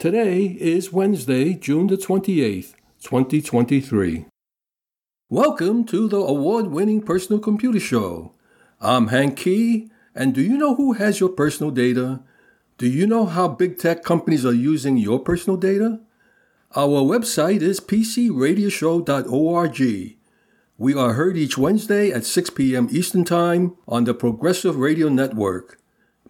Today is Wednesday, June the 28th, 2023. Welcome to the award winning Personal Computer Show. I'm Hank Kee, and do you know who has your personal data? Do you know how big tech companies are using your personal data? Our website is pcradioshow.org. We are heard each Wednesday at 6 p.m. Eastern Time on the Progressive Radio Network,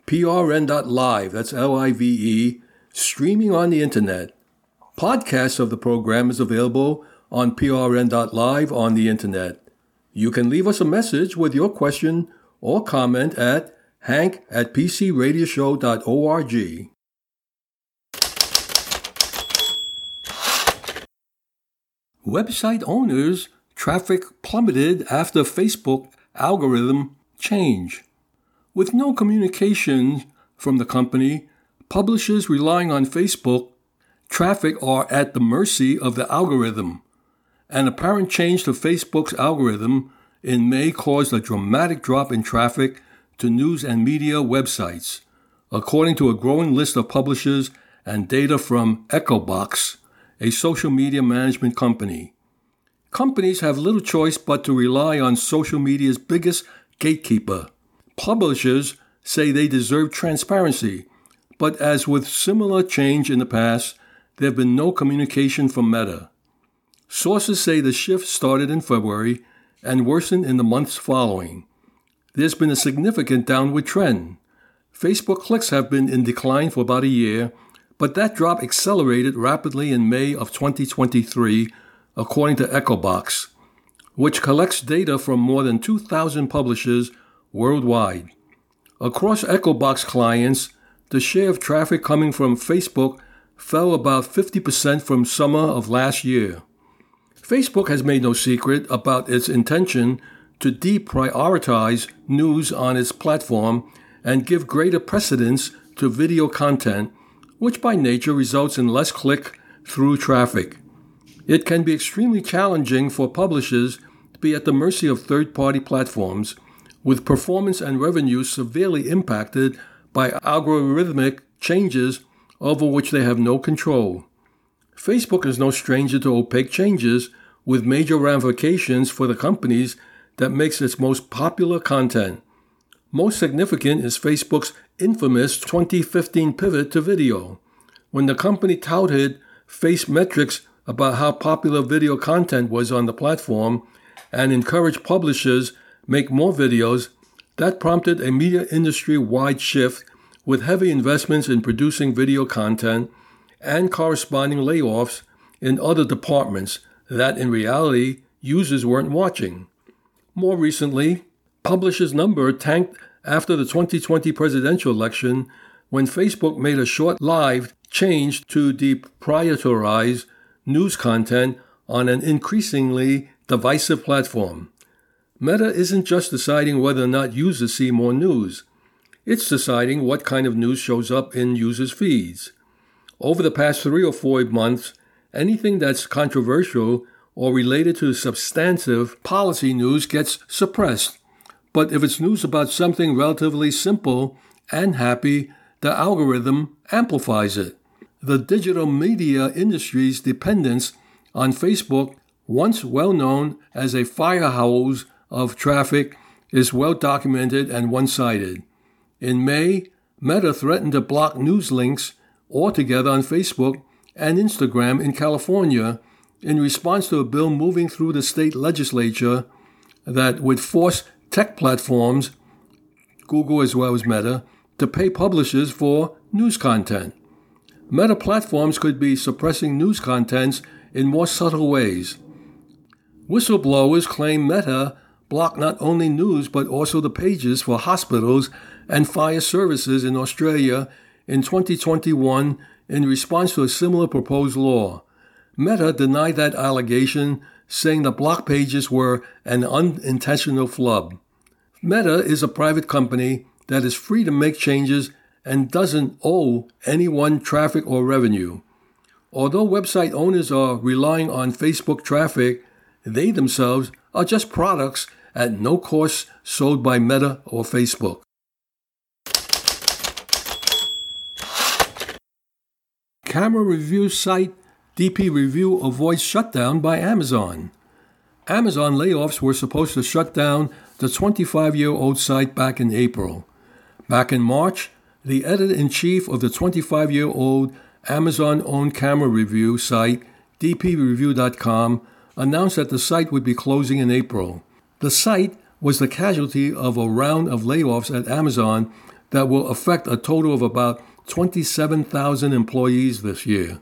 prn.live, that's L I V E streaming on the internet. Podcasts of the program is available on prn.live on the internet. You can leave us a message with your question or comment at hank at pcradioshow.org. Website owners' traffic plummeted after Facebook algorithm change. With no communication from the company, Publishers relying on Facebook traffic are at the mercy of the algorithm. An apparent change to Facebook's algorithm in May caused a dramatic drop in traffic to news and media websites, according to a growing list of publishers and data from EchoBox, a social media management company. Companies have little choice but to rely on social media's biggest gatekeeper. Publishers say they deserve transparency but as with similar change in the past, there have been no communication from Meta. Sources say the shift started in February and worsened in the months following. There's been a significant downward trend. Facebook clicks have been in decline for about a year, but that drop accelerated rapidly in May of 2023, according to EchoBox, which collects data from more than 2,000 publishers worldwide. Across EchoBox clients, the share of traffic coming from Facebook fell about 50% from summer of last year. Facebook has made no secret about its intention to deprioritize news on its platform and give greater precedence to video content, which by nature results in less click through traffic. It can be extremely challenging for publishers to be at the mercy of third party platforms, with performance and revenue severely impacted by algorithmic changes over which they have no control. Facebook is no stranger to opaque changes with major ramifications for the companies that makes its most popular content. Most significant is Facebook's infamous 2015 pivot to video, when the company touted face metrics about how popular video content was on the platform and encouraged publishers make more videos that prompted a media industry wide shift with heavy investments in producing video content and corresponding layoffs in other departments that in reality users weren't watching. More recently, publishers' number tanked after the 2020 presidential election when Facebook made a short lived change to deprioritize news content on an increasingly divisive platform. Meta isn't just deciding whether or not users see more news, it's deciding what kind of news shows up in users' feeds. Over the past three or four months, anything that's controversial or related to substantive policy news gets suppressed. But if it's news about something relatively simple and happy, the algorithm amplifies it. The digital media industry's dependence on Facebook, once well known as a firehose of traffic is well documented and one sided. In May, Meta threatened to block news links altogether on Facebook and Instagram in California in response to a bill moving through the state legislature that would force tech platforms, Google as well as Meta, to pay publishers for news content. Meta platforms could be suppressing news contents in more subtle ways. Whistleblowers claim Meta blocked not only news but also the pages for hospitals and fire services in Australia in 2021 in response to a similar proposed law. Meta denied that allegation, saying the block pages were an unintentional flub. Meta is a private company that is free to make changes and doesn't owe anyone traffic or revenue. Although website owners are relying on Facebook traffic, they themselves are just products at no cost sold by Meta or Facebook. Camera review site DP Review avoids shutdown by Amazon. Amazon layoffs were supposed to shut down the 25 year old site back in April. Back in March, the editor in chief of the 25 year old Amazon owned camera review site, dpreview.com, announced that the site would be closing in April. The site was the casualty of a round of layoffs at Amazon that will affect a total of about 27,000 employees this year.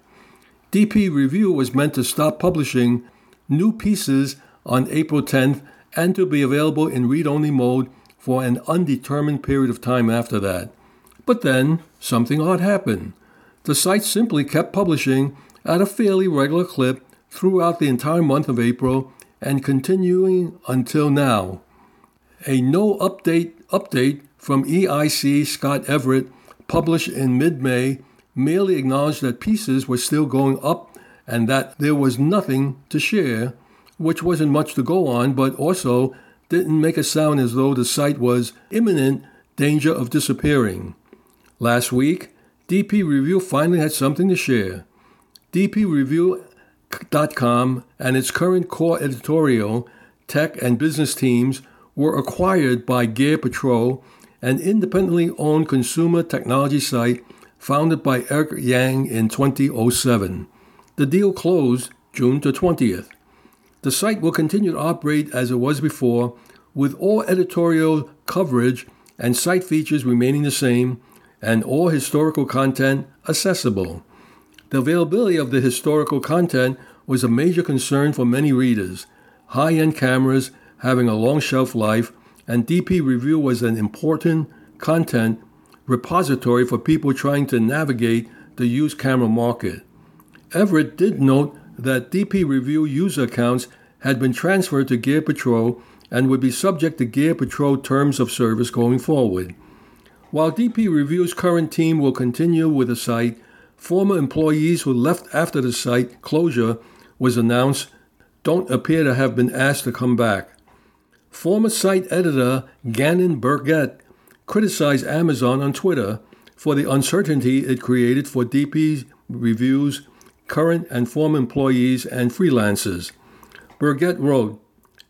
DP Review was meant to stop publishing new pieces on April 10th and to be available in read only mode for an undetermined period of time after that. But then, something odd happened. The site simply kept publishing at a fairly regular clip throughout the entire month of April and continuing until now. A no update update from EIC Scott Everett, published in mid May, merely acknowledged that pieces were still going up and that there was nothing to share, which wasn't much to go on, but also didn't make it sound as though the site was imminent danger of disappearing. Last week, DP Review finally had something to share. DPReview.com and its current core editorial, tech, and business teams were acquired by Gear Patrol, an independently owned consumer technology site founded by Eric Yang in 2007. The deal closed June the 20th. The site will continue to operate as it was before, with all editorial coverage and site features remaining the same, and all historical content accessible. The availability of the historical content was a major concern for many readers. High end cameras having a long shelf life, and DP Review was an important content repository for people trying to navigate the used camera market. Everett did note that DP Review user accounts had been transferred to Gear Patrol and would be subject to Gear Patrol terms of service going forward. While DP Review's current team will continue with the site, former employees who left after the site closure was announced don't appear to have been asked to come back. Former site editor Gannon Burgett criticized Amazon on Twitter for the uncertainty it created for DP Review's current and former employees and freelancers. Burgett wrote,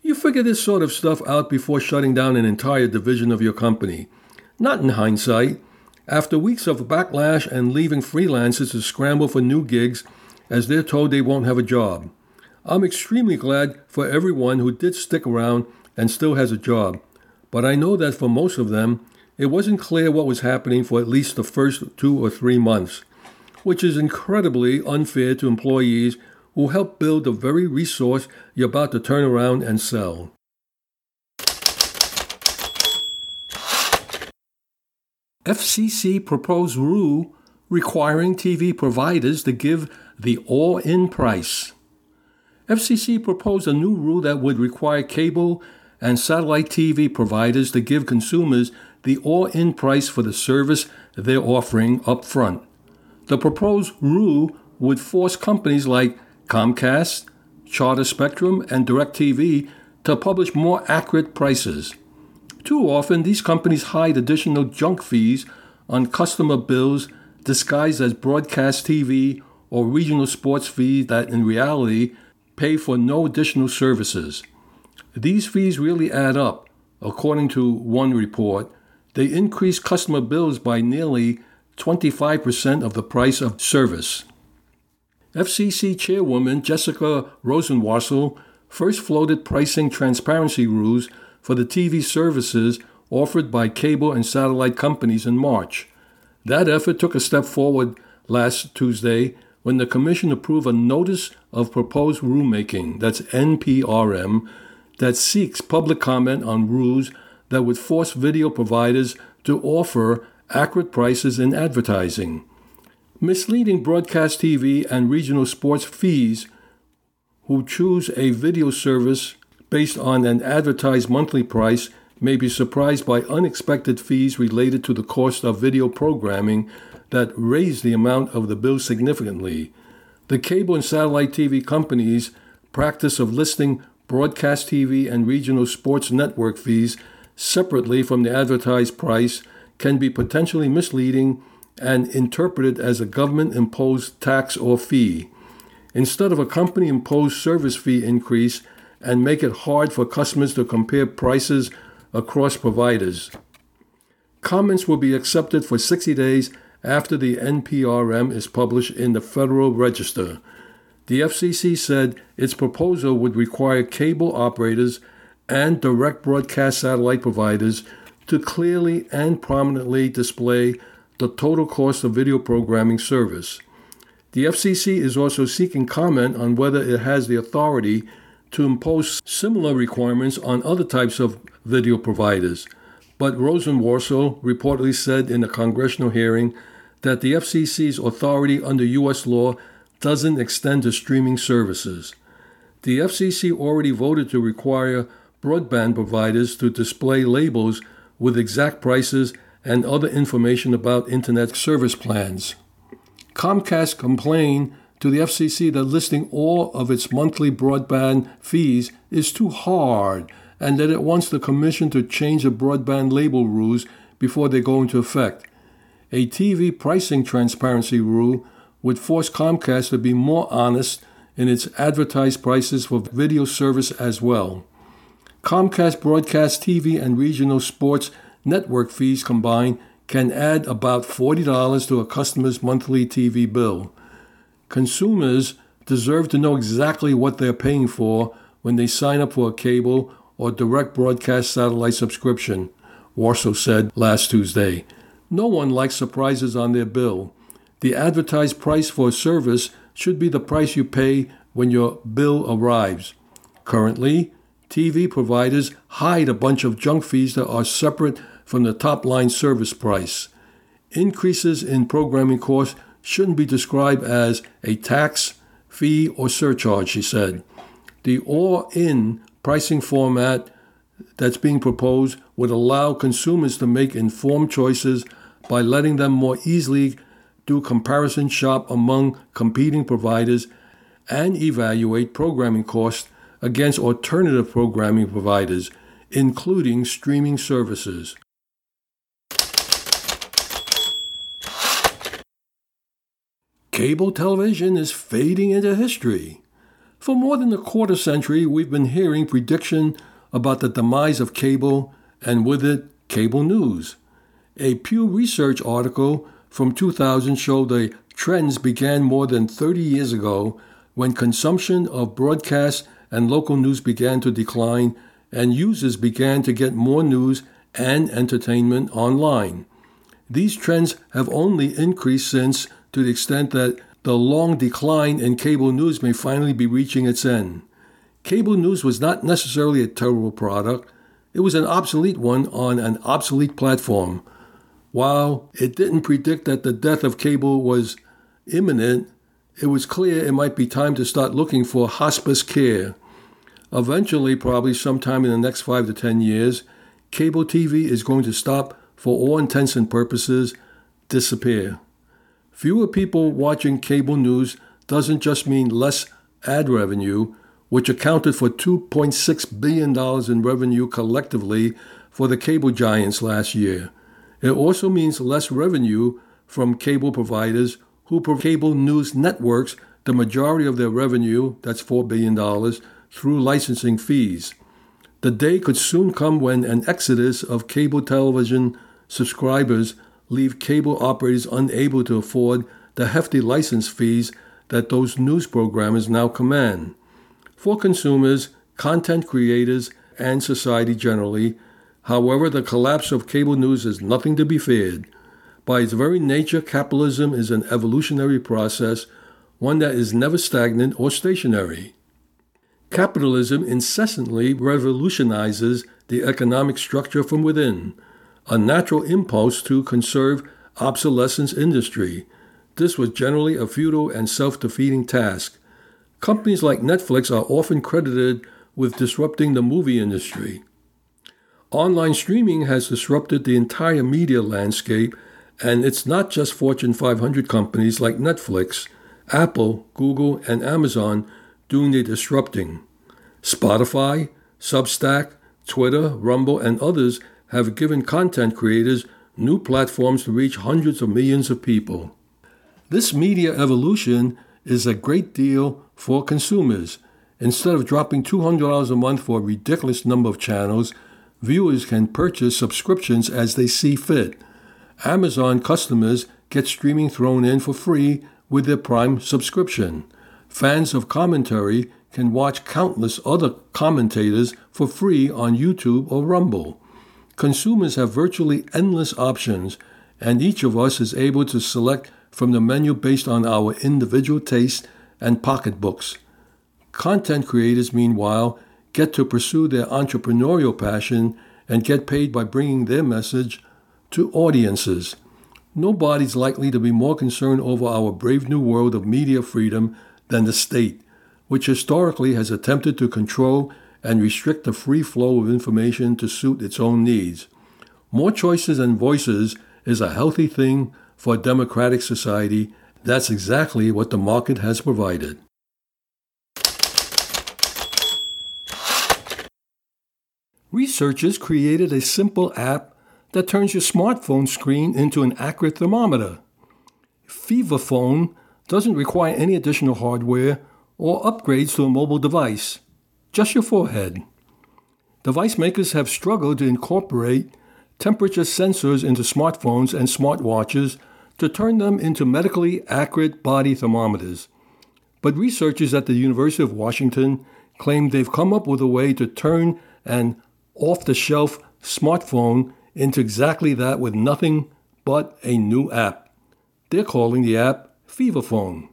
You figure this sort of stuff out before shutting down an entire division of your company. Not in hindsight. After weeks of backlash and leaving freelancers to scramble for new gigs as they're told they won't have a job. I'm extremely glad for everyone who did stick around and still has a job, but I know that for most of them, it wasn't clear what was happening for at least the first two or three months, which is incredibly unfair to employees who help build the very resource you're about to turn around and sell. FCC proposed rule requiring TV providers to give the all in price. FCC proposed a new rule that would require cable and satellite TV providers to give consumers the all in price for the service they're offering up front. The proposed rule would force companies like Comcast, Charter Spectrum, and DirecTV to publish more accurate prices. Too often, these companies hide additional junk fees on customer bills disguised as broadcast TV or regional sports fees that in reality pay for no additional services. These fees really add up. According to one report, they increase customer bills by nearly 25% of the price of service. FCC Chairwoman Jessica Rosenworcel first floated pricing transparency rules for the TV services offered by cable and satellite companies in March. That effort took a step forward last Tuesday when the Commission approved a Notice of Proposed Rulemaking, that's NPRM, that seeks public comment on rules that would force video providers to offer accurate prices in advertising. Misleading broadcast TV and regional sports fees who choose a video service based on an advertised monthly price may be surprised by unexpected fees related to the cost of video programming that raise the amount of the bill significantly. The cable and satellite TV companies' practice of listing broadcast TV and regional sports network fees separately from the advertised price can be potentially misleading and interpreted as a government imposed tax or fee, instead of a company imposed service fee increase and make it hard for customers to compare prices across providers. Comments will be accepted for 60 days after the NPRM is published in the Federal Register. The FCC said its proposal would require cable operators and direct broadcast satellite providers to clearly and prominently display the total cost of video programming service. The FCC is also seeking comment on whether it has the authority to impose similar requirements on other types of video providers. But Rosenworcel reportedly said in a congressional hearing that the FCC's authority under U.S. law doesn't extend to streaming services. The FCC already voted to require broadband providers to display labels with exact prices and other information about Internet service plans. Comcast complained to the FCC that listing all of its monthly broadband fees is too hard and that it wants the Commission to change the broadband label rules before they go into effect. A TV pricing transparency rule would force Comcast to be more honest in its advertised prices for video service as well. Comcast broadcast TV and regional sports network fees combined can add about $40 to a customer's monthly TV bill. Consumers deserve to know exactly what they're paying for when they sign up for a cable or direct broadcast satellite subscription, Warsaw said last Tuesday. No one likes surprises on their bill. The advertised price for a service should be the price you pay when your bill arrives. Currently, TV providers hide a bunch of junk fees that are separate from the top line service price. Increases in programming costs shouldn't be described as a tax, fee, or surcharge, she said. The all in pricing format that's being proposed would allow consumers to make informed choices by letting them more easily do comparison shop among competing providers and evaluate programming costs against alternative programming providers, including streaming services. Cable television is fading into history. For more than a quarter century, we've been hearing prediction about the demise of cable and with it, cable news. A Pew Research article from 2000 showed the trends began more than 30 years ago when consumption of broadcast and local news began to decline and users began to get more news and entertainment online. These trends have only increased since to the extent that the long decline in cable news may finally be reaching its end. Cable news was not necessarily a terrible product, it was an obsolete one on an obsolete platform. While it didn't predict that the death of cable was imminent, it was clear it might be time to start looking for hospice care. Eventually, probably sometime in the next five to ten years, cable TV is going to stop, for all intents and purposes, disappear. Fewer people watching cable news doesn't just mean less ad revenue, which accounted for $2.6 billion in revenue collectively for the cable giants last year. It also means less revenue from cable providers who provide cable news networks the majority of their revenue, that's $4 billion, through licensing fees. The day could soon come when an exodus of cable television subscribers leave cable operators unable to afford the hefty license fees that those news programmers now command. For consumers, content creators, and society generally, however, the collapse of cable news is nothing to be feared. By its very nature, capitalism is an evolutionary process, one that is never stagnant or stationary. Capitalism incessantly revolutionizes the economic structure from within a natural impulse to conserve obsolescence industry. This was generally a futile and self defeating task. Companies like Netflix are often credited with disrupting the movie industry. Online streaming has disrupted the entire media landscape, and it's not just Fortune 500 companies like Netflix, Apple, Google, and Amazon doing the disrupting. Spotify, Substack, Twitter, Rumble, and others have given content creators new platforms to reach hundreds of millions of people. This media evolution is a great deal for consumers. Instead of dropping $200 a month for a ridiculous number of channels, viewers can purchase subscriptions as they see fit. Amazon customers get streaming thrown in for free with their Prime subscription. Fans of commentary can watch countless other commentators for free on YouTube or Rumble. Consumers have virtually endless options, and each of us is able to select from the menu based on our individual tastes and pocketbooks. Content creators, meanwhile, get to pursue their entrepreneurial passion and get paid by bringing their message to audiences. Nobody's likely to be more concerned over our brave new world of media freedom than the state, which historically has attempted to control and restrict the free flow of information to suit its own needs. More choices and voices is a healthy thing for a democratic society. That's exactly what the market has provided. Researchers created a simple app that turns your smartphone screen into an accurate thermometer. Feverphone doesn't require any additional hardware or upgrades to a mobile device, just your forehead. Device makers have struggled to incorporate temperature sensors into smartphones and smartwatches to turn them into medically accurate body thermometers. But researchers at the University of Washington claim they've come up with a way to turn an off the shelf smartphone into exactly that with nothing but a new app. They're calling the app Feverphone.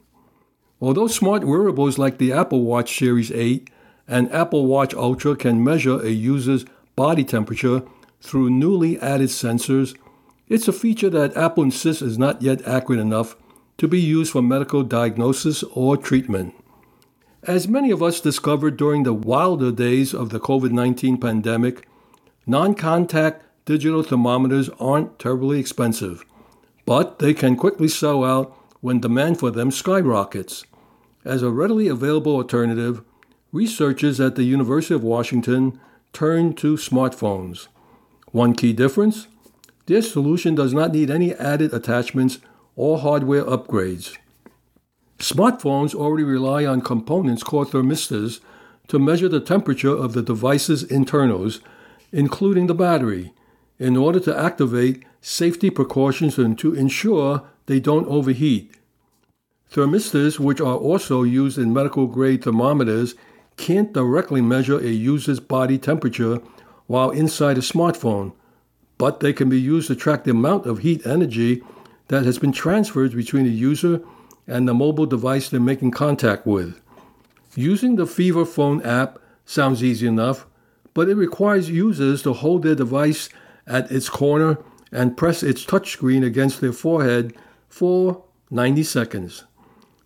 Although smart wearables like the Apple Watch Series 8 and Apple Watch Ultra can measure a user's body temperature through newly added sensors, it's a feature that Apple insists is not yet accurate enough to be used for medical diagnosis or treatment. As many of us discovered during the wilder days of the COVID 19 pandemic, non contact digital thermometers aren't terribly expensive, but they can quickly sell out when demand for them skyrockets. As a readily available alternative, researchers at the University of Washington turned to smartphones. One key difference this solution does not need any added attachments or hardware upgrades. Smartphones already rely on components called thermistors to measure the temperature of the device's internals, including the battery, in order to activate safety precautions and to ensure they don't overheat. Thermistors, which are also used in medical grade thermometers, can't directly measure a user's body temperature while inside a smartphone, but they can be used to track the amount of heat energy that has been transferred between the user and the mobile device they're making contact with. Using the Fever Phone app sounds easy enough, but it requires users to hold their device at its corner and press its touchscreen against their forehead for 90 seconds.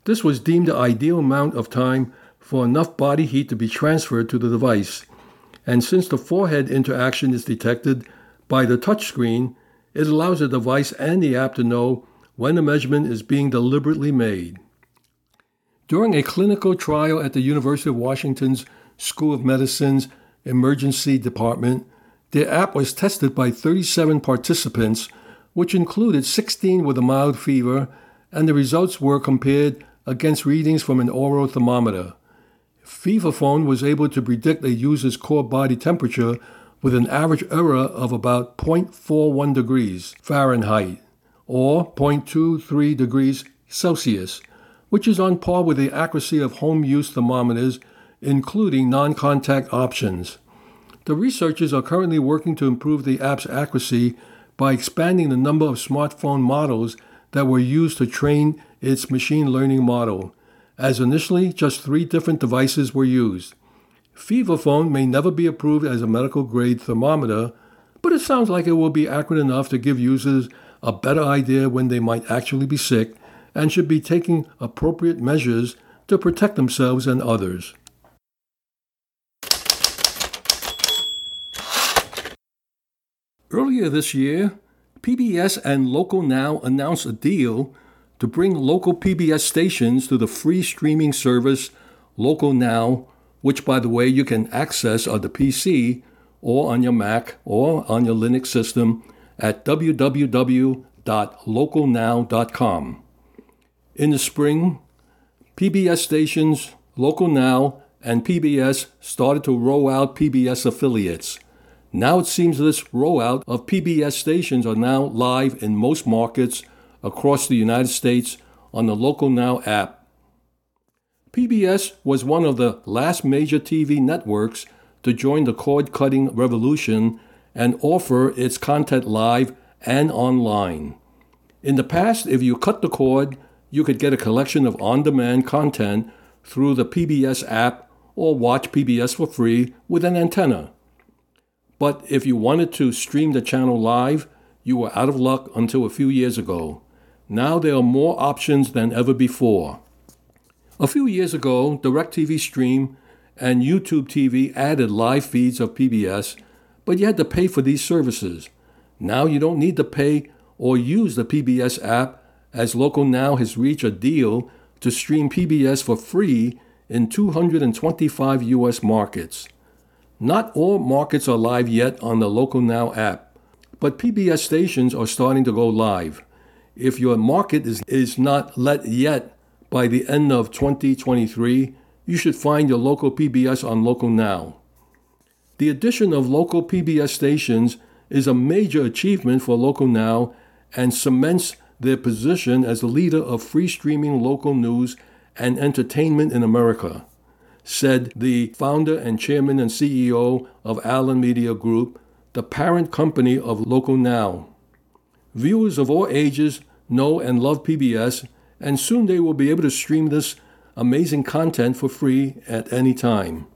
This was deemed the ideal amount of time for enough body heat to be transferred to the device. And since the forehead interaction is detected by the touchscreen, it allows the device and the app to know when a measurement is being deliberately made. During a clinical trial at the University of Washington's School of Medicine's emergency department, the app was tested by 37 participants, which included 16 with a mild fever, and the results were compared against readings from an oral thermometer. Feverphone was able to predict a user's core body temperature with an average error of about 0.41 degrees Fahrenheit or 0.23 degrees Celsius, which is on par with the accuracy of home use thermometers, including non contact options. The researchers are currently working to improve the app's accuracy by expanding the number of smartphone models that were used to train its machine learning model, as initially just three different devices were used. Feverphone may never be approved as a medical grade thermometer, but it sounds like it will be accurate enough to give users a better idea when they might actually be sick and should be taking appropriate measures to protect themselves and others. Earlier this year, PBS and Local Now announced a deal to bring local PBS stations to the free streaming service Local Now, which, by the way, you can access on the PC or on your Mac or on your Linux system at www.localnow.com. In the spring, PBS stations, Local Now, and PBS started to roll out PBS affiliates. Now it seems this rollout of PBS stations are now live in most markets across the United States on the Local Now app. PBS was one of the last major TV networks to join the cord cutting revolution and offer its content live and online. In the past, if you cut the cord, you could get a collection of on demand content through the PBS app or watch PBS for free with an antenna. But if you wanted to stream the channel live, you were out of luck until a few years ago. Now there are more options than ever before. A few years ago, DirecTV Stream and YouTube TV added live feeds of PBS, but you had to pay for these services. Now you don't need to pay or use the PBS app, as Local Now has reached a deal to stream PBS for free in 225 U.S. markets. Not all markets are live yet on the Local Now app, but PBS stations are starting to go live. If your market is, is not let yet by the end of 2023, you should find your local PBS on Local Now. The addition of local PBS stations is a major achievement for Local Now and cements their position as the leader of free streaming local news and entertainment in America, said the founder and chairman and CEO of Allen Media Group, the parent company of Local Now. Viewers of all ages know and love PBS, and soon they will be able to stream this amazing content for free at any time.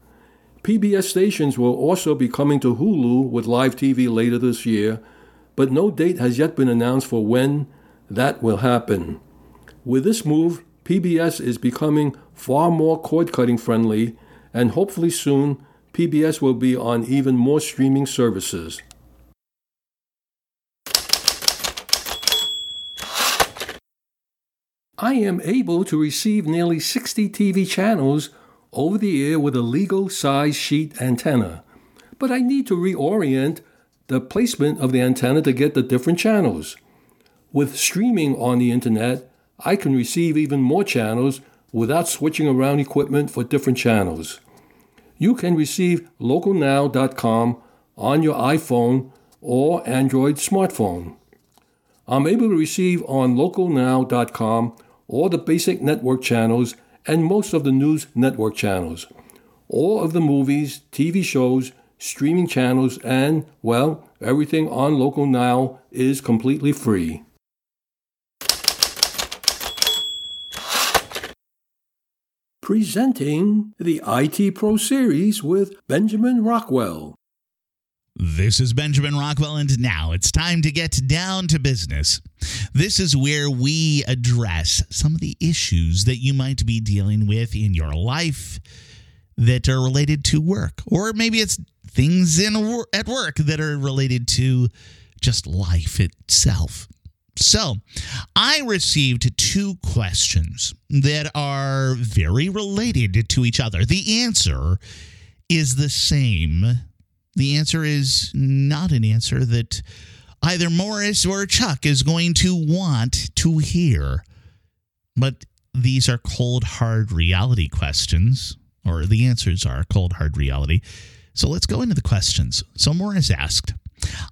PBS stations will also be coming to Hulu with live TV later this year, but no date has yet been announced for when that will happen. With this move, PBS is becoming far more cord cutting friendly, and hopefully soon, PBS will be on even more streaming services. I am able to receive nearly 60 TV channels over the air with a legal size sheet antenna, but I need to reorient the placement of the antenna to get the different channels. With streaming on the internet, I can receive even more channels without switching around equipment for different channels. You can receive localnow.com on your iPhone or Android smartphone. I'm able to receive on localnow.com all the basic network channels and most of the news network channels, all of the movies, TV shows, streaming channels, and, well, everything on Local Now is completely free. Presenting the IT Pro Series with Benjamin Rockwell. This is Benjamin Rockwell, and now it's time to get down to business. This is where we address some of the issues that you might be dealing with in your life that are related to work, or maybe it's things in at work that are related to just life itself. So, I received two questions that are very related to each other. The answer is the same the answer is not an answer that either Morris or Chuck is going to want to hear. But these are cold, hard reality questions, or the answers are cold, hard reality. So let's go into the questions. So Morris asked,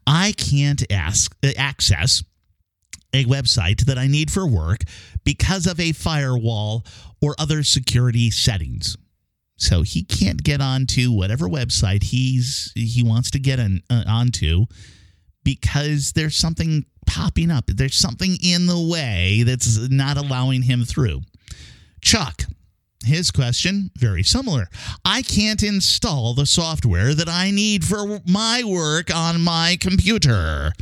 I can't ask access a website that I need for work because of a firewall or other security settings. So he can't get onto whatever website he's he wants to get on, uh, onto because there's something popping up. There's something in the way that's not allowing him through. Chuck, his question, very similar. I can't install the software that I need for my work on my computer.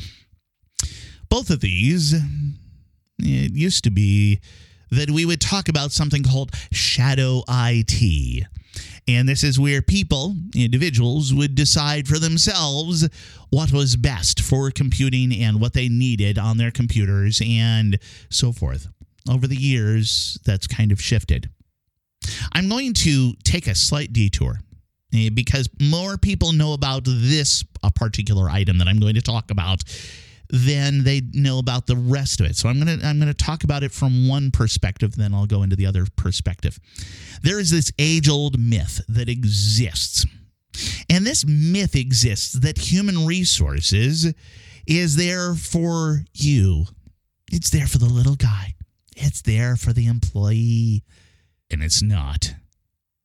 Both of these, it used to be that we would talk about something called shadow IT. And this is where people, individuals, would decide for themselves what was best for computing and what they needed on their computers and so forth. Over the years, that's kind of shifted. I'm going to take a slight detour eh, because more people know about this particular item that I'm going to talk about than they know about the rest of it. So I'm going to I'm to talk about it from one perspective then I'll go into the other perspective. There is this age-old myth that exists. And this myth exists that human resources is there for you. It's there for the little guy. It's there for the employee. And it's not.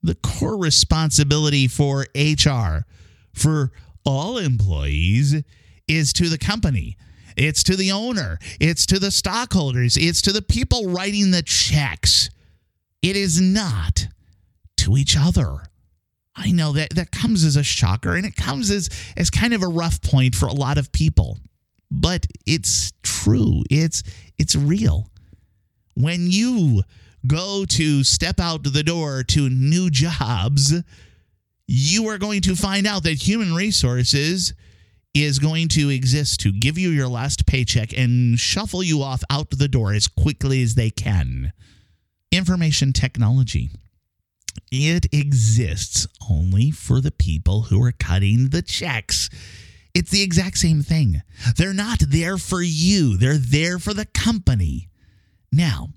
The core responsibility for HR for all employees is to the company. It's to the owner. It's to the stockholders. It's to the people writing the checks. It is not to each other. I know that that comes as a shocker and it comes as, as kind of a rough point for a lot of people. But it's true. It's it's real. When you go to step out the door to new jobs, you are going to find out that human resources is going to exist to give you your last paycheck and shuffle you off out the door as quickly as they can. Information technology. It exists only for the people who are cutting the checks. It's the exact same thing. They're not there for you, they're there for the company. Now,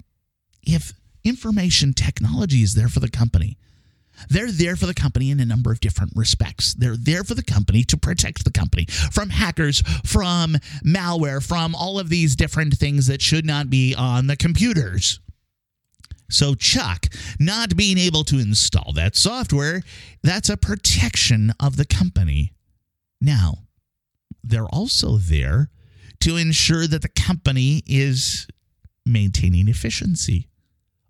if information technology is there for the company, they're there for the company in a number of different respects. They're there for the company to protect the company from hackers, from malware, from all of these different things that should not be on the computers. So, Chuck, not being able to install that software, that's a protection of the company. Now, they're also there to ensure that the company is maintaining efficiency.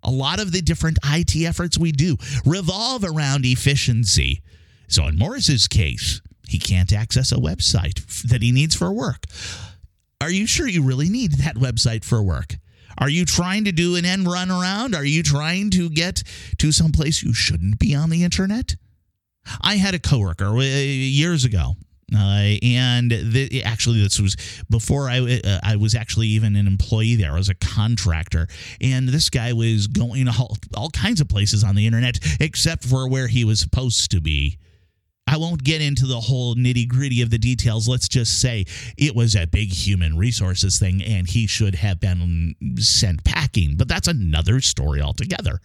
A lot of the different IT efforts we do revolve around efficiency. So, in Morris's case, he can't access a website that he needs for work. Are you sure you really need that website for work? Are you trying to do an end run around? Are you trying to get to some place you shouldn't be on the internet? I had a coworker uh, years ago uh, and the, actually, this was before I uh, I was actually even an employee there. I was a contractor, and this guy was going all, all kinds of places on the internet except for where he was supposed to be. I won't get into the whole nitty gritty of the details. Let's just say it was a big human resources thing, and he should have been sent packing. But that's another story altogether.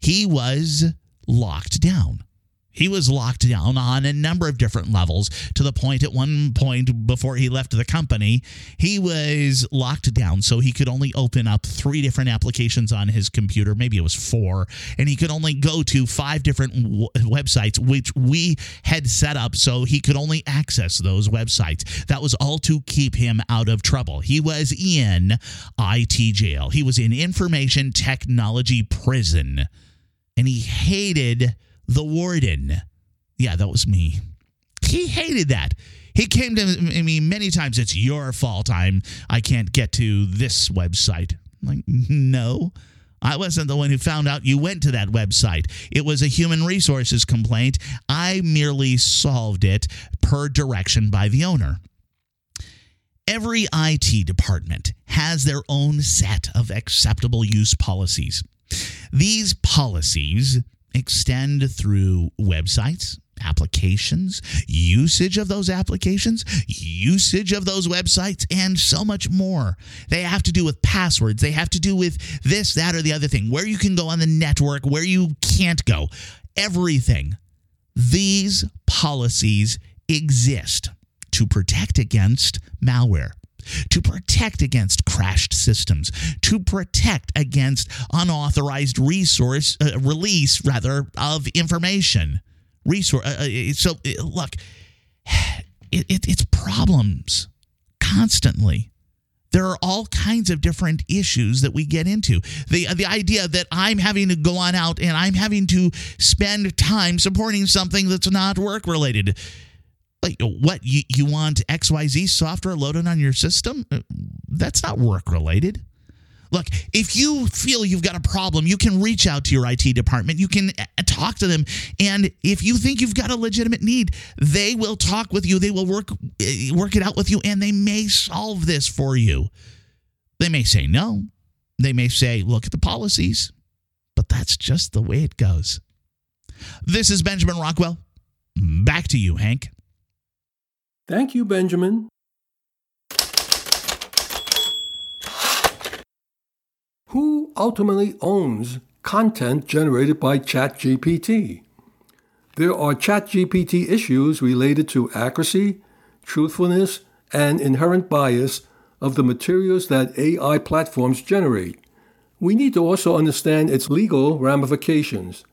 He was locked down. He was locked down on a number of different levels to the point at one point before he left the company, he was locked down. So he could only open up three different applications on his computer. Maybe it was four. And he could only go to five different w- websites, which we had set up so he could only access those websites. That was all to keep him out of trouble. He was in IT jail, he was in information technology prison. And he hated the warden. Yeah, that was me. He hated that. He came to me many times. It's your fault. I'm. I can't get to this website. I'm like, no, I wasn't the one who found out you went to that website. It was a human resources complaint. I merely solved it per direction by the owner. Every IT department has their own set of acceptable use policies. These policies extend through websites, applications, usage of those applications, usage of those websites, and so much more. They have to do with passwords. They have to do with this, that, or the other thing, where you can go on the network, where you can't go, everything. These policies exist to protect against malware to protect against crashed systems, to protect against unauthorized resource uh, release, rather, of information. Resource. Uh, uh so uh, look, it, it, it's problems constantly there are all kinds of different issues that we get into. The the idea that I'm having to go on out and I'm having to spend time supporting something that's not work related like what you, you want xyz software loaded on your system? Uh, that's not work related. Look if you feel you've got a problem you can reach out to your it department. You can uh, talk to them. And if you think you've got a legitimate need they will talk with you. They will work uh, work it out with you and they may solve this for you. They may say no. They may say look at the policies. But that's just the way it goes. This is benjamin rockwell. Back to you hank Thank you, Benjamin. Who ultimately owns content generated by ChatGPT? There are ChatGPT issues related to accuracy, truthfulness, and inherent bias of the materials that AI platforms generate. We need to also understand its legal ramifications.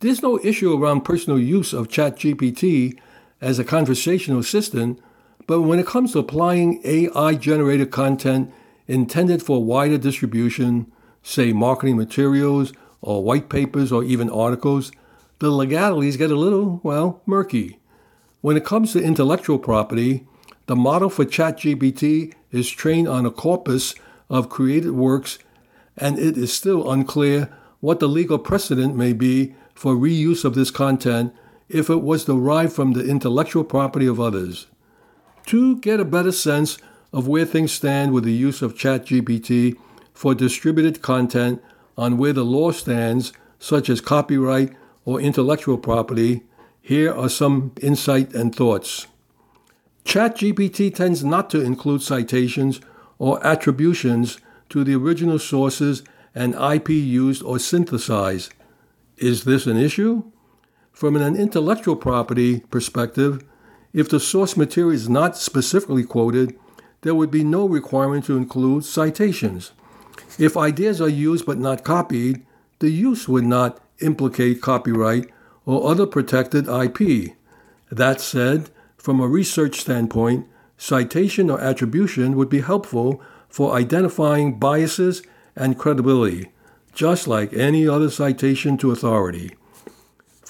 There's no issue around personal use of ChatGPT as a conversational assistant, but when it comes to applying AI generated content intended for wider distribution, say marketing materials or white papers or even articles, the legalities get a little, well, murky. When it comes to intellectual property, the model for ChatGPT is trained on a corpus of created works, and it is still unclear what the legal precedent may be for reuse of this content if it was derived from the intellectual property of others. To get a better sense of where things stand with the use of ChatGPT for distributed content on where the law stands, such as copyright or intellectual property, here are some insight and thoughts. ChatGPT tends not to include citations or attributions to the original sources and IP used or synthesized. Is this an issue? From an intellectual property perspective, if the source material is not specifically quoted, there would be no requirement to include citations. If ideas are used but not copied, the use would not implicate copyright or other protected IP. That said, from a research standpoint, citation or attribution would be helpful for identifying biases and credibility, just like any other citation to authority.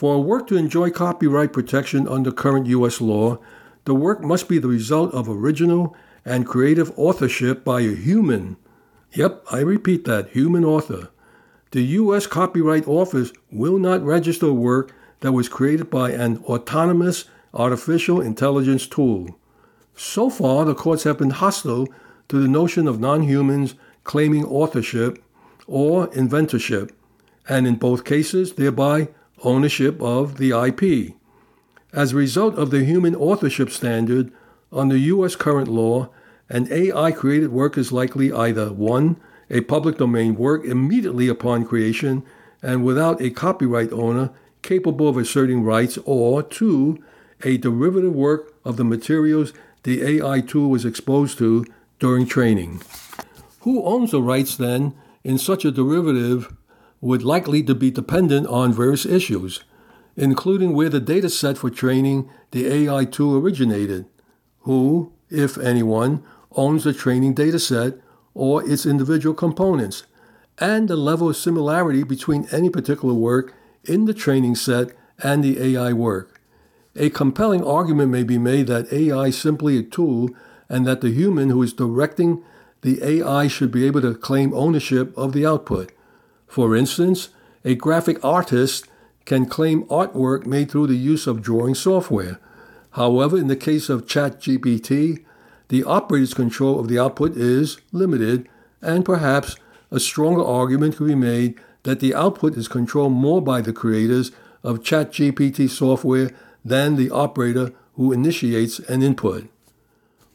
For a work to enjoy copyright protection under current U.S. law, the work must be the result of original and creative authorship by a human. Yep, I repeat that human author the U.S. Copyright Office will not register work that was created by an autonomous artificial intelligence tool. So far, the courts have been hostile to the notion of non humans claiming authorship or inventorship, and in both cases, thereby ownership of the IP. As a result of the human authorship standard under U.S. current law, an AI created work is likely either 1 a public domain work immediately upon creation and without a copyright owner capable of asserting rights, or two, a derivative work of the materials the AI tool was exposed to during training. Who owns the rights then in such a derivative would likely to be dependent on various issues, including where the data set for training the AI tool originated, who, if anyone, owns the training data set or its individual components, and the level of similarity between any particular work in the training set and the AI work. A compelling argument may be made that AI is simply a tool and that the human who is directing the AI should be able to claim ownership of the output. For instance, a graphic artist can claim artwork made through the use of drawing software. However, in the case of ChatGPT, the operator's control of the output is limited, and perhaps a stronger argument could be made that the output is controlled more by the creators of ChatGPT software than the operator who initiates an input.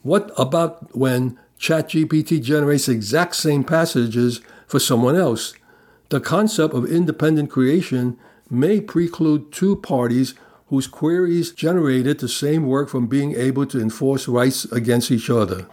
What about when ChatGPT generates exact same passages for someone else? The concept of independent creation may preclude two parties whose queries generated the same work from being able to enforce rights against each other.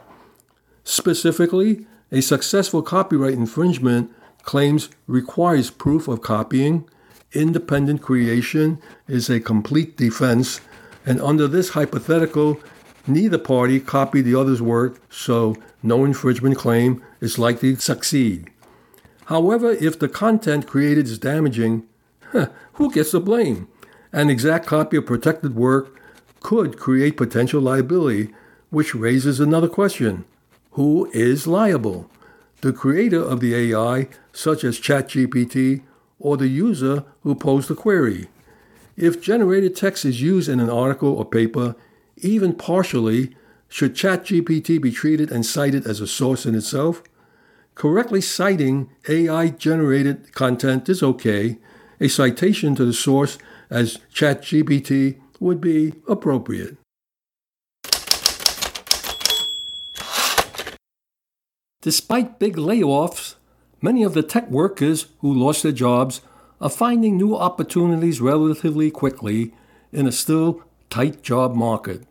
Specifically, a successful copyright infringement claims requires proof of copying, independent creation is a complete defense, and under this hypothetical, neither party copied the other's work, so no infringement claim is likely to succeed. However, if the content created is damaging, who gets the blame? An exact copy of protected work could create potential liability, which raises another question Who is liable? The creator of the AI, such as ChatGPT, or the user who posed the query? If generated text is used in an article or paper, even partially, should ChatGPT be treated and cited as a source in itself? Correctly citing AI generated content is okay. A citation to the source as ChatGPT would be appropriate. Despite big layoffs, Many of the tech workers who lost their jobs are finding new opportunities relatively quickly in a still tight job market.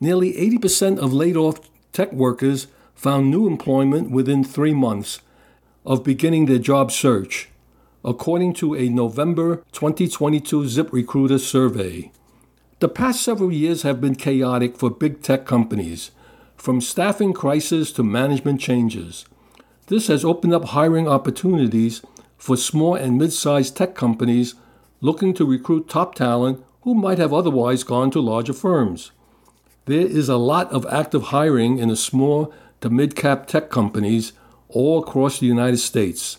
Nearly 80% of laid off tech workers found new employment within three months of beginning their job search, according to a November 2022 ZipRecruiter survey. The past several years have been chaotic for big tech companies, from staffing crisis to management changes. This has opened up hiring opportunities for small and mid sized tech companies looking to recruit top talent who might have otherwise gone to larger firms. There is a lot of active hiring in the small to mid cap tech companies all across the United States.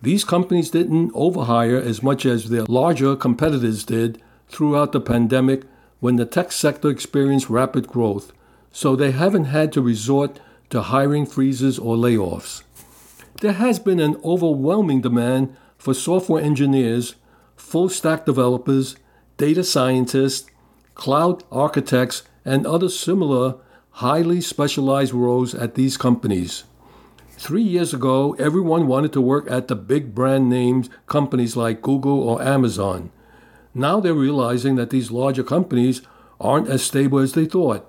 These companies didn't overhire as much as their larger competitors did throughout the pandemic when the tech sector experienced rapid growth, so they haven't had to resort to hiring freezes or layoffs there has been an overwhelming demand for software engineers, full stack developers, data scientists, cloud architects, and other similar highly specialized roles at these companies. Three years ago, everyone wanted to work at the big brand named companies like Google or Amazon. Now they're realizing that these larger companies aren't as stable as they thought.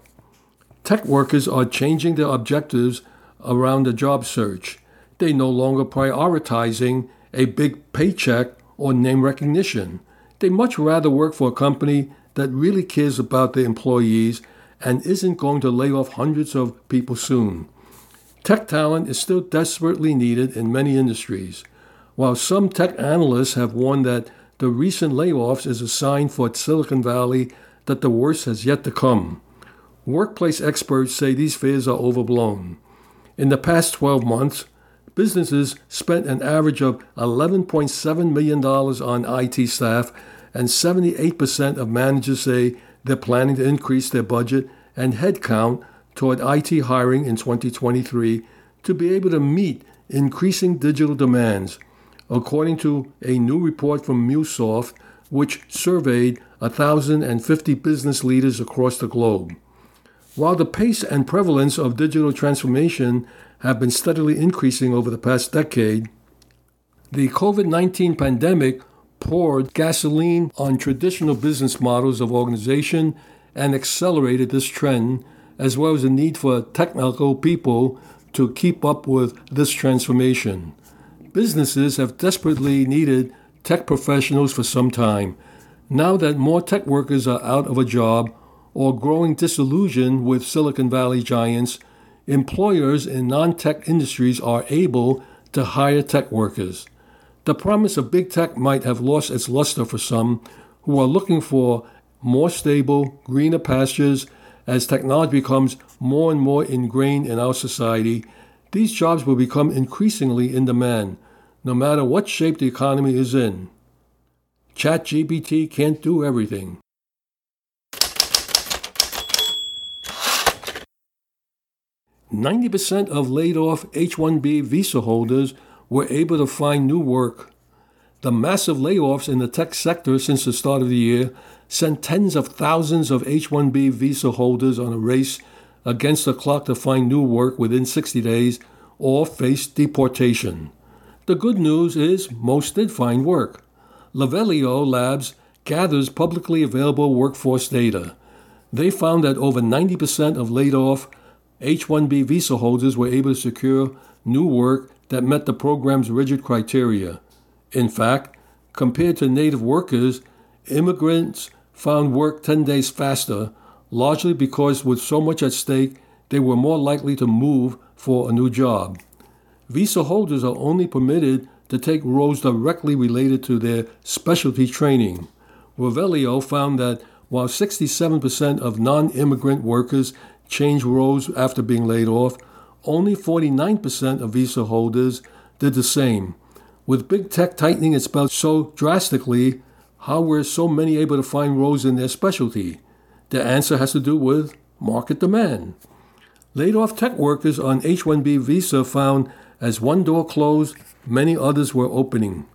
Tech workers are changing their objectives around the job search they no longer prioritizing a big paycheck or name recognition. They much rather work for a company that really cares about their employees and isn't going to lay off hundreds of people soon. Tech talent is still desperately needed in many industries. While some tech analysts have warned that the recent layoffs is a sign for Silicon Valley that the worst has yet to come, workplace experts say these fears are overblown. In the past 12 months, businesses spent an average of $11.7 million on IT staff, and 78% of managers say they're planning to increase their budget and headcount toward IT hiring in 2023 to be able to meet increasing digital demands, according to a new report from MuleSoft, which surveyed 1,050 business leaders across the globe. While the pace and prevalence of digital transformation have been steadily increasing over the past decade, the COVID 19 pandemic poured gasoline on traditional business models of organization and accelerated this trend, as well as the need for technical people to keep up with this transformation. Businesses have desperately needed tech professionals for some time. Now that more tech workers are out of a job or growing disillusioned with Silicon Valley giants, employers in non tech industries are able to hire tech workers. The promise of big tech might have lost its luster for some who are looking for more stable, greener pastures as technology becomes more and more ingrained in our society. These jobs will become increasingly in demand, no matter what shape the economy is in. ChatGPT can't do everything. 90% of laid off H 1B visa holders were able to find new work. The massive layoffs in the tech sector since the start of the year sent tens of thousands of H 1B visa holders on a race against the clock to find new work within 60 days or face deportation. The good news is most did find work. Revelio Labs gathers publicly available workforce data. They found that over 90% of laid off H 1B visa holders were able to secure new work that met the program's rigid criteria. In fact, compared to native workers, immigrants found work 10 days faster, largely because with so much at stake, they were more likely to move for a new job. Visa holders are only permitted to take roles directly related to their specialty training. Revelio found that while 67% of non immigrant workers change roles after being laid off, only 49% of visa holders did the same. With big tech tightening its belt so drastically, how were so many able to find roles in their specialty? The answer has to do with market demand. Laid off tech workers on H 1B visa found as one door closed, many others were opening.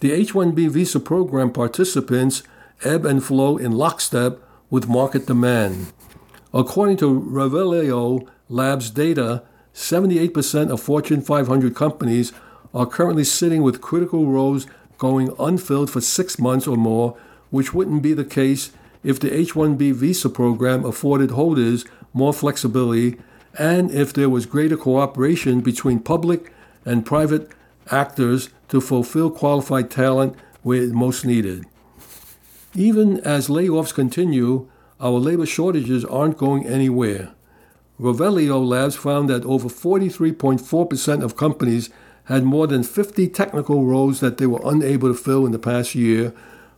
The H 1B visa program participants ebb and flow in lockstep with market demand. According to Revelio Labs data, 78% of Fortune 500 companies are currently sitting with critical roles going unfilled for six months or more, which wouldn't be the case if the H 1B visa program afforded holders more flexibility and if there was greater cooperation between public and private actors to fulfill qualified talent where it's most needed. Even as layoffs continue, our labor shortages aren't going anywhere. Revelio Labs found that over 43.4% of companies had more than 50 technical roles that they were unable to fill in the past year,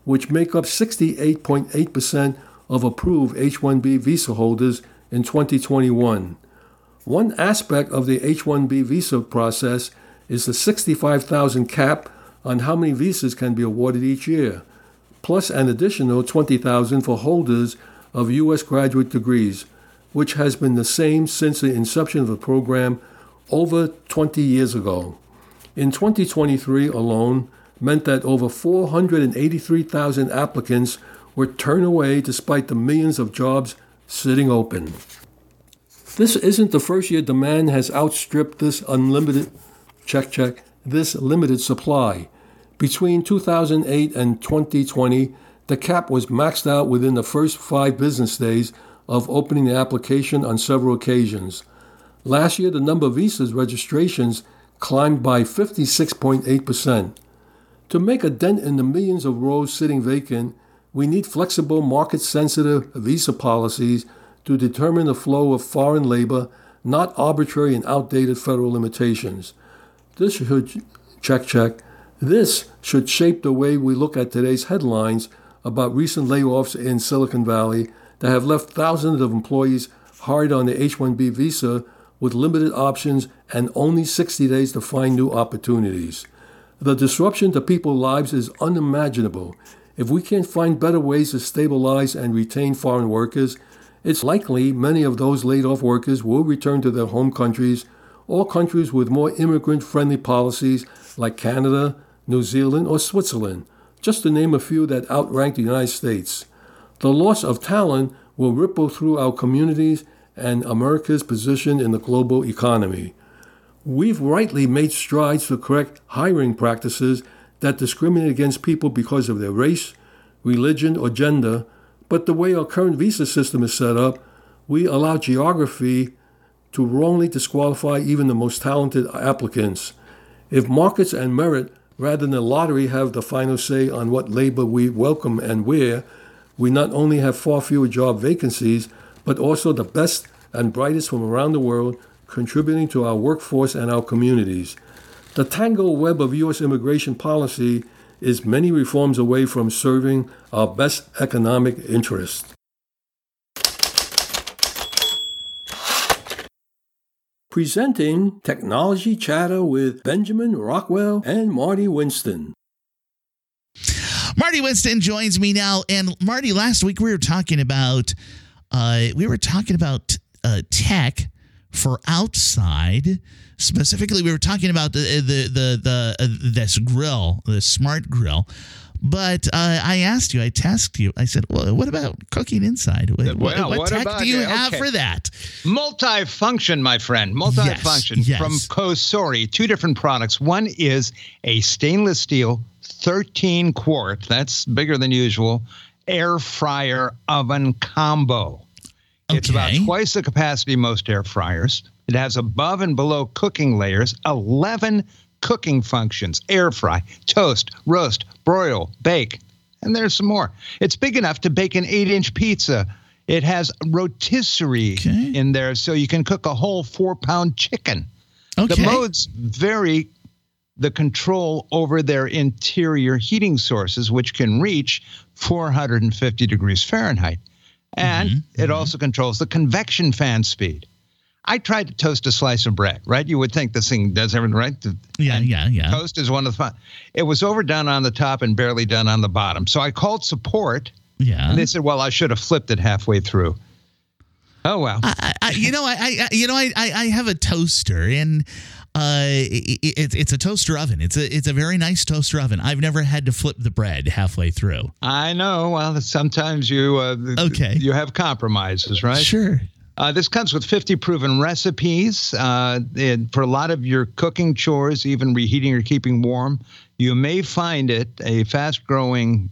which make up 68.8% of approved H 1B visa holders in 2021. One aspect of the H 1B visa process is the 65,000 cap on how many visas can be awarded each year, plus an additional 20,000 for holders of U.S. graduate degrees, which has been the same since the inception of the program over 20 years ago. In 2023 alone, meant that over 483,000 applicants were turned away despite the millions of jobs sitting open. This isn't the first year demand has outstripped this unlimited check check this limited supply. Between 2008 and 2020, the cap was maxed out within the first 5 business days of opening the application on several occasions. Last year, the number of visas registrations climbed by 56.8%. To make a dent in the millions of rows sitting vacant, we need flexible, market sensitive visa policies to determine the flow of foreign labor, not arbitrary and outdated federal limitations. This should check check. This should shape the way we look at today's headlines about recent layoffs in Silicon Valley that have left thousands of employees hired on the H 1B visa with limited options and only 60 days to find new opportunities. The disruption to people's lives is unimaginable. If we can't find better ways to stabilize and retain foreign workers, it's likely many of those laid off workers will return to their home countries or countries with more immigrant friendly policies like Canada, New Zealand, or Switzerland, just to name a few that outrank the United States. The loss of talent will ripple through our communities and America's position in the global economy. We've rightly made strides to correct hiring practices that discriminate against people because of their race, religion, or gender, but the way our current visa system is set up, we allow geography to wrongly disqualify even the most talented applicants. If markets and merit rather than the lottery have the final say on what labor we welcome and where, we not only have far fewer job vacancies, but also the best and brightest from around the world contributing to our workforce and our communities. The tangled web of U.S. immigration policy is many reforms away from serving our best economic interests. Presenting Technology Chatter with Benjamin Rockwell and Marty Winston. Marty Winston joins me now. And Marty, last week we were talking about uh, we were talking about uh, tech for outside. Specifically, we were talking about the the the, the uh, this grill, the smart grill. But uh, I asked you, I tasked you. I said, "Well, what about cooking inside? What, well, what, what tech do you it? have Okay. for that?" Multifunction, my friend. Multifunction yes. from Cosori. Two different products. One is a stainless steel 13 quart, that's bigger than usual, air fryer oven combo. It's about twice the capacity of most air fryers. It has above and below cooking layers, 11 cooking functions air fry, toast, roast, broil, bake, and there's some more. It's big enough to bake an eight inch pizza. It has rotisserie Okay. in there, so you can cook a whole four pound chicken. Okay. The modes vary the control over their interior heating sources, which can reach 450 degrees Fahrenheit. And Mm-hmm, it also controls the convection fan speed. I tried to toast a slice of bread, right? You would think this thing does everything right. yeah, And yeah, yeah. Toast is one of the fun. It was overdone on the top and barely done on the bottom. So I called support, yeah. and they said, "Well, I should have flipped it halfway through." Oh well. I, I, you know, I, I, you know, I I have a toaster, and uh, it, it, it's a toaster oven. It's a, it's a very nice toaster oven. I've never had to flip the bread halfway through. I know. Well, sometimes you uh, Okay. you have compromises, right? Sure. Uh, this comes with 50 proven recipes. Uh, for a lot of your cooking chores, even reheating or keeping warm, you may find it a fast growing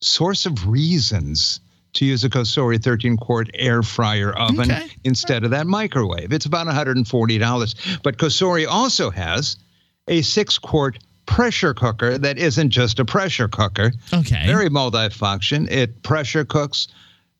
source of reasons to use a Cosori 13 quart air fryer oven okay. instead of that microwave. It's about $140. But Cosori also has a six quart pressure cooker that isn't just a pressure cooker. Okay. Very multifunction. It pressure cooks.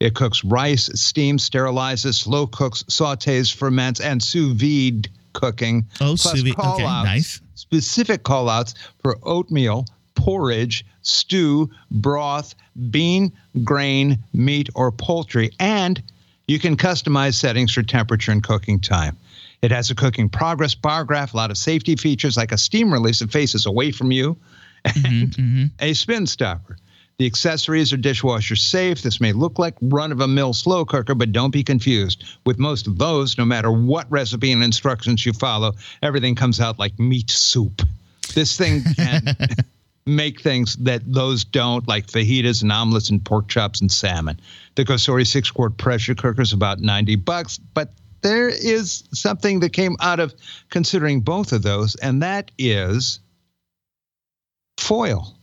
It cooks rice, steams, sterilizes, slow cooks, sautés, ferments, and sous vide cooking. Oh, sous vide. Okay, nice. Specific call outs for oatmeal, porridge, stew, broth, bean, grain, meat, or poultry. And you can customize settings for temperature and cooking time. It has a cooking progress bar graph, a lot of safety features like a steam release that faces away from you, mm-hmm, and mm-hmm. a spin stopper. The accessories are dishwasher safe. This may look like run of a mill slow cooker, but don't be confused. With most of those, no matter what recipe and instructions you follow, everything comes out like meat soup. This thing can make things that those don't, like fajitas and omelets and pork chops and salmon. The Cosori six quart pressure cooker is about 90 bucks, but there is something that came out of considering both of those, and that is foil.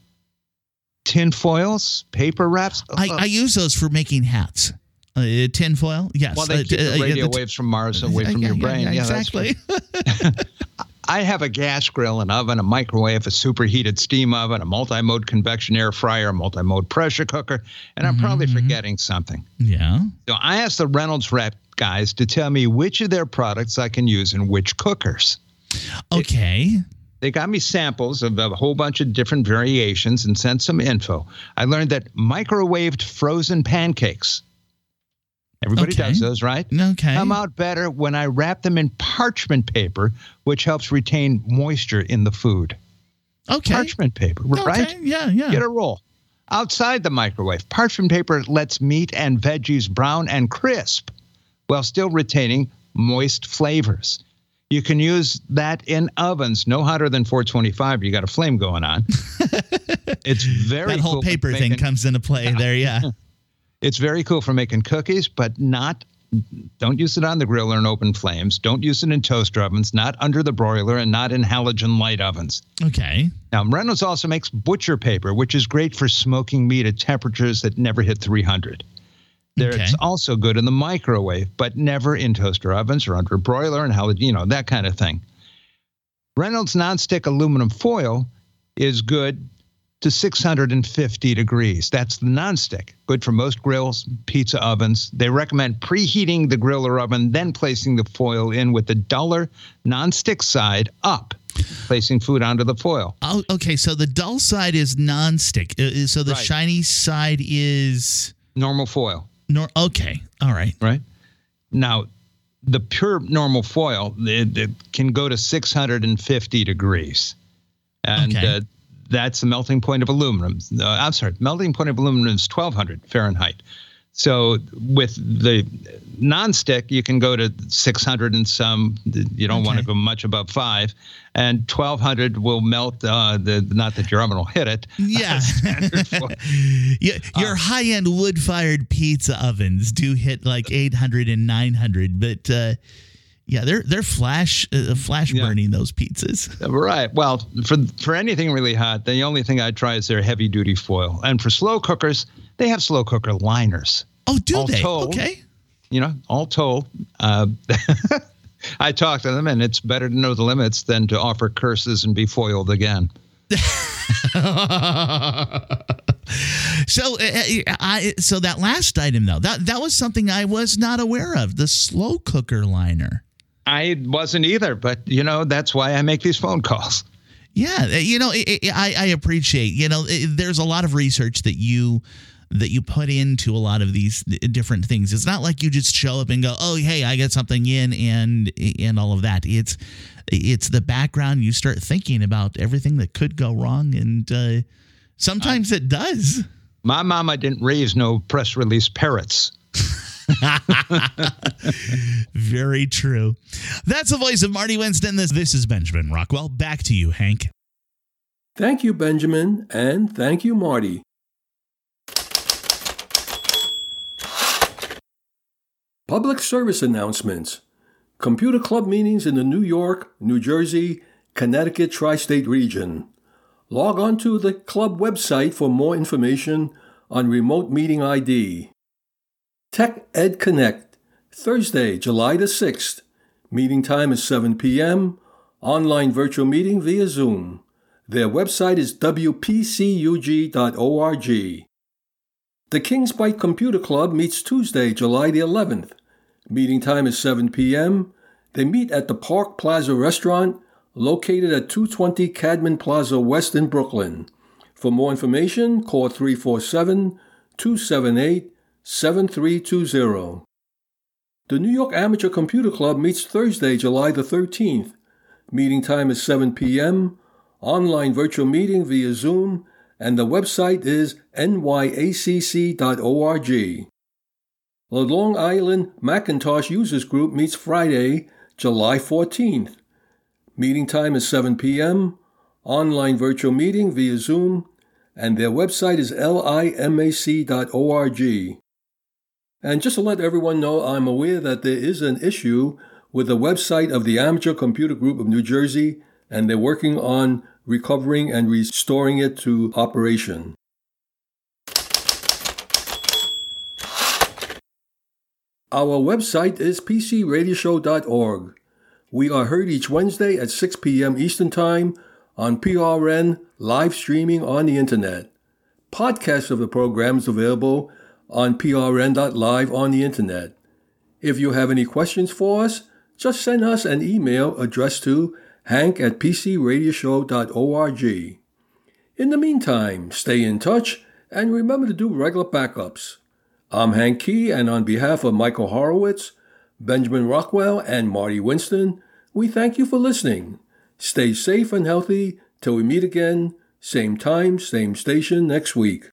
Tin foils, paper wraps. I, I use those for making hats. Uh, tin foil, yes. Well, they uh, keep uh, the radio uh, the t- waves from Mars away from your brain. Yeah exactly. I have a gas grill, an oven, a microwave, a superheated steam oven, a multi-mode convection air fryer, a multi-mode pressure cooker, and I'm mm-hmm. probably forgetting something. Yeah. So I asked the Reynolds rep guys to tell me which of their products I can use in which cookers. Okay. It, they got me samples of a whole bunch of different variations and sent some info. I learned that microwaved frozen pancakes Everybody okay. does those, right? Okay. Come out better when I wrap them in parchment paper, which helps retain moisture in the food. Okay. Parchment paper, okay. right? Yeah, yeah. Get a roll. Outside the microwave, parchment paper lets meat and veggies brown and crisp while still retaining moist flavors. You can use that in ovens no hotter than 425. You got a flame going on. it's very that whole cool paper thing comes into play there. Yeah, It's very cool for making cookies, but not don't use it on the grill or in open flames. Don't use it in toaster ovens, not under the broiler, and not in halogen light ovens. Okay. Now, Reynolds also makes butcher paper, which is great for smoking meat at temperatures that never hit 300. There, okay. It's also good in the microwave, but never in toaster ovens or under a broiler and halogen, you know, that kind of thing. Reynolds nonstick aluminum foil is good to 650 degrees. That's the nonstick. Good for most grills, pizza ovens. They recommend preheating the grill or oven, then placing the foil in with the duller nonstick side up, placing food onto the foil. Oh, okay. So the dull side is nonstick. Uh, so the right. shiny side is normal foil. Nor- okay. All right. Right. Now, the pure normal foil it, it can go to 650 degrees. And okay. uh, that's the melting point of aluminum. Uh, I'm sorry, melting point of aluminum is 1200 Fahrenheit. So with the nonstick, you can go to 600 and some. You don't okay. want to go much above five, and 1200 will melt. Uh, the not that your oven will hit it. Yeah, your, your uh, high-end wood-fired pizza ovens do hit like 800 and 900, but. Uh, yeah, they're they're flash uh, flash yeah. burning those pizzas. Right. Well, for for anything really hot, the only thing I try is their heavy duty foil. And for slow cookers, they have slow cooker liners. Oh, do all they? Told, okay. You know, all told, uh, I talked to them, and it's better to know the limits than to offer curses and be foiled again. so, uh, I so that last item though that that was something I was not aware of the slow cooker liner. I wasn't either, but you know that's why I make these phone calls. Yeah, you know, I, I appreciate. You know, there's a lot of research that you that you put into a lot of these different things. It's not like you just show up and go, "Oh, hey, I got something in," and and all of that. It's it's the background. You start thinking about everything that could go wrong, and uh, sometimes I, it does. My mama didn't raise no press release parrots. Very true. That's the voice of Marty Winston. This, this is Benjamin Rockwell. Back to you, Hank. Thank you, Benjamin, and thank you, Marty. Public service announcements. Computer club meetings in the New York, New Jersey, Connecticut tri state region. Log on to the club website for more information on remote meeting ID. Tech Ed Connect, Thursday, July the 6th. Meeting time is 7 p.m. Online virtual meeting via Zoom. Their website is wpcug.org. The King's Bite Computer Club meets Tuesday, July the 11th. Meeting time is 7 p.m. They meet at the Park Plaza Restaurant, located at 220 Cadman Plaza West in Brooklyn. For more information, call 347 278 7320. The New York Amateur Computer Club meets Thursday, July the 13th. Meeting time is 7 p.m. Online virtual meeting via Zoom and the website is nyacc.org. The Long Island Macintosh Users Group meets Friday, July 14th. Meeting time is 7 p.m. Online virtual meeting via Zoom, and their website is limug.org. And just to let everyone know, I'm aware that there is an issue with the website of the Amateur Computer Group of New Jersey, and they're working on recovering and restoring it to operation. Our website is pcradioshow.org. We are heard each Wednesday at 6 p.m. Eastern Time on PRN live streaming on the internet. Podcasts of the program is available on prn.live on the internet. If you have any questions for us, just send us an email addressed to hank at pcradioshow.org. In the meantime, stay in touch and remember to do regular backups. I'm Hank Kee, and on behalf of Michael Horowitz, Benjamin Rockwell, and Marty Winston, we thank you for listening. Stay safe and healthy till we meet again, same time, same station next week.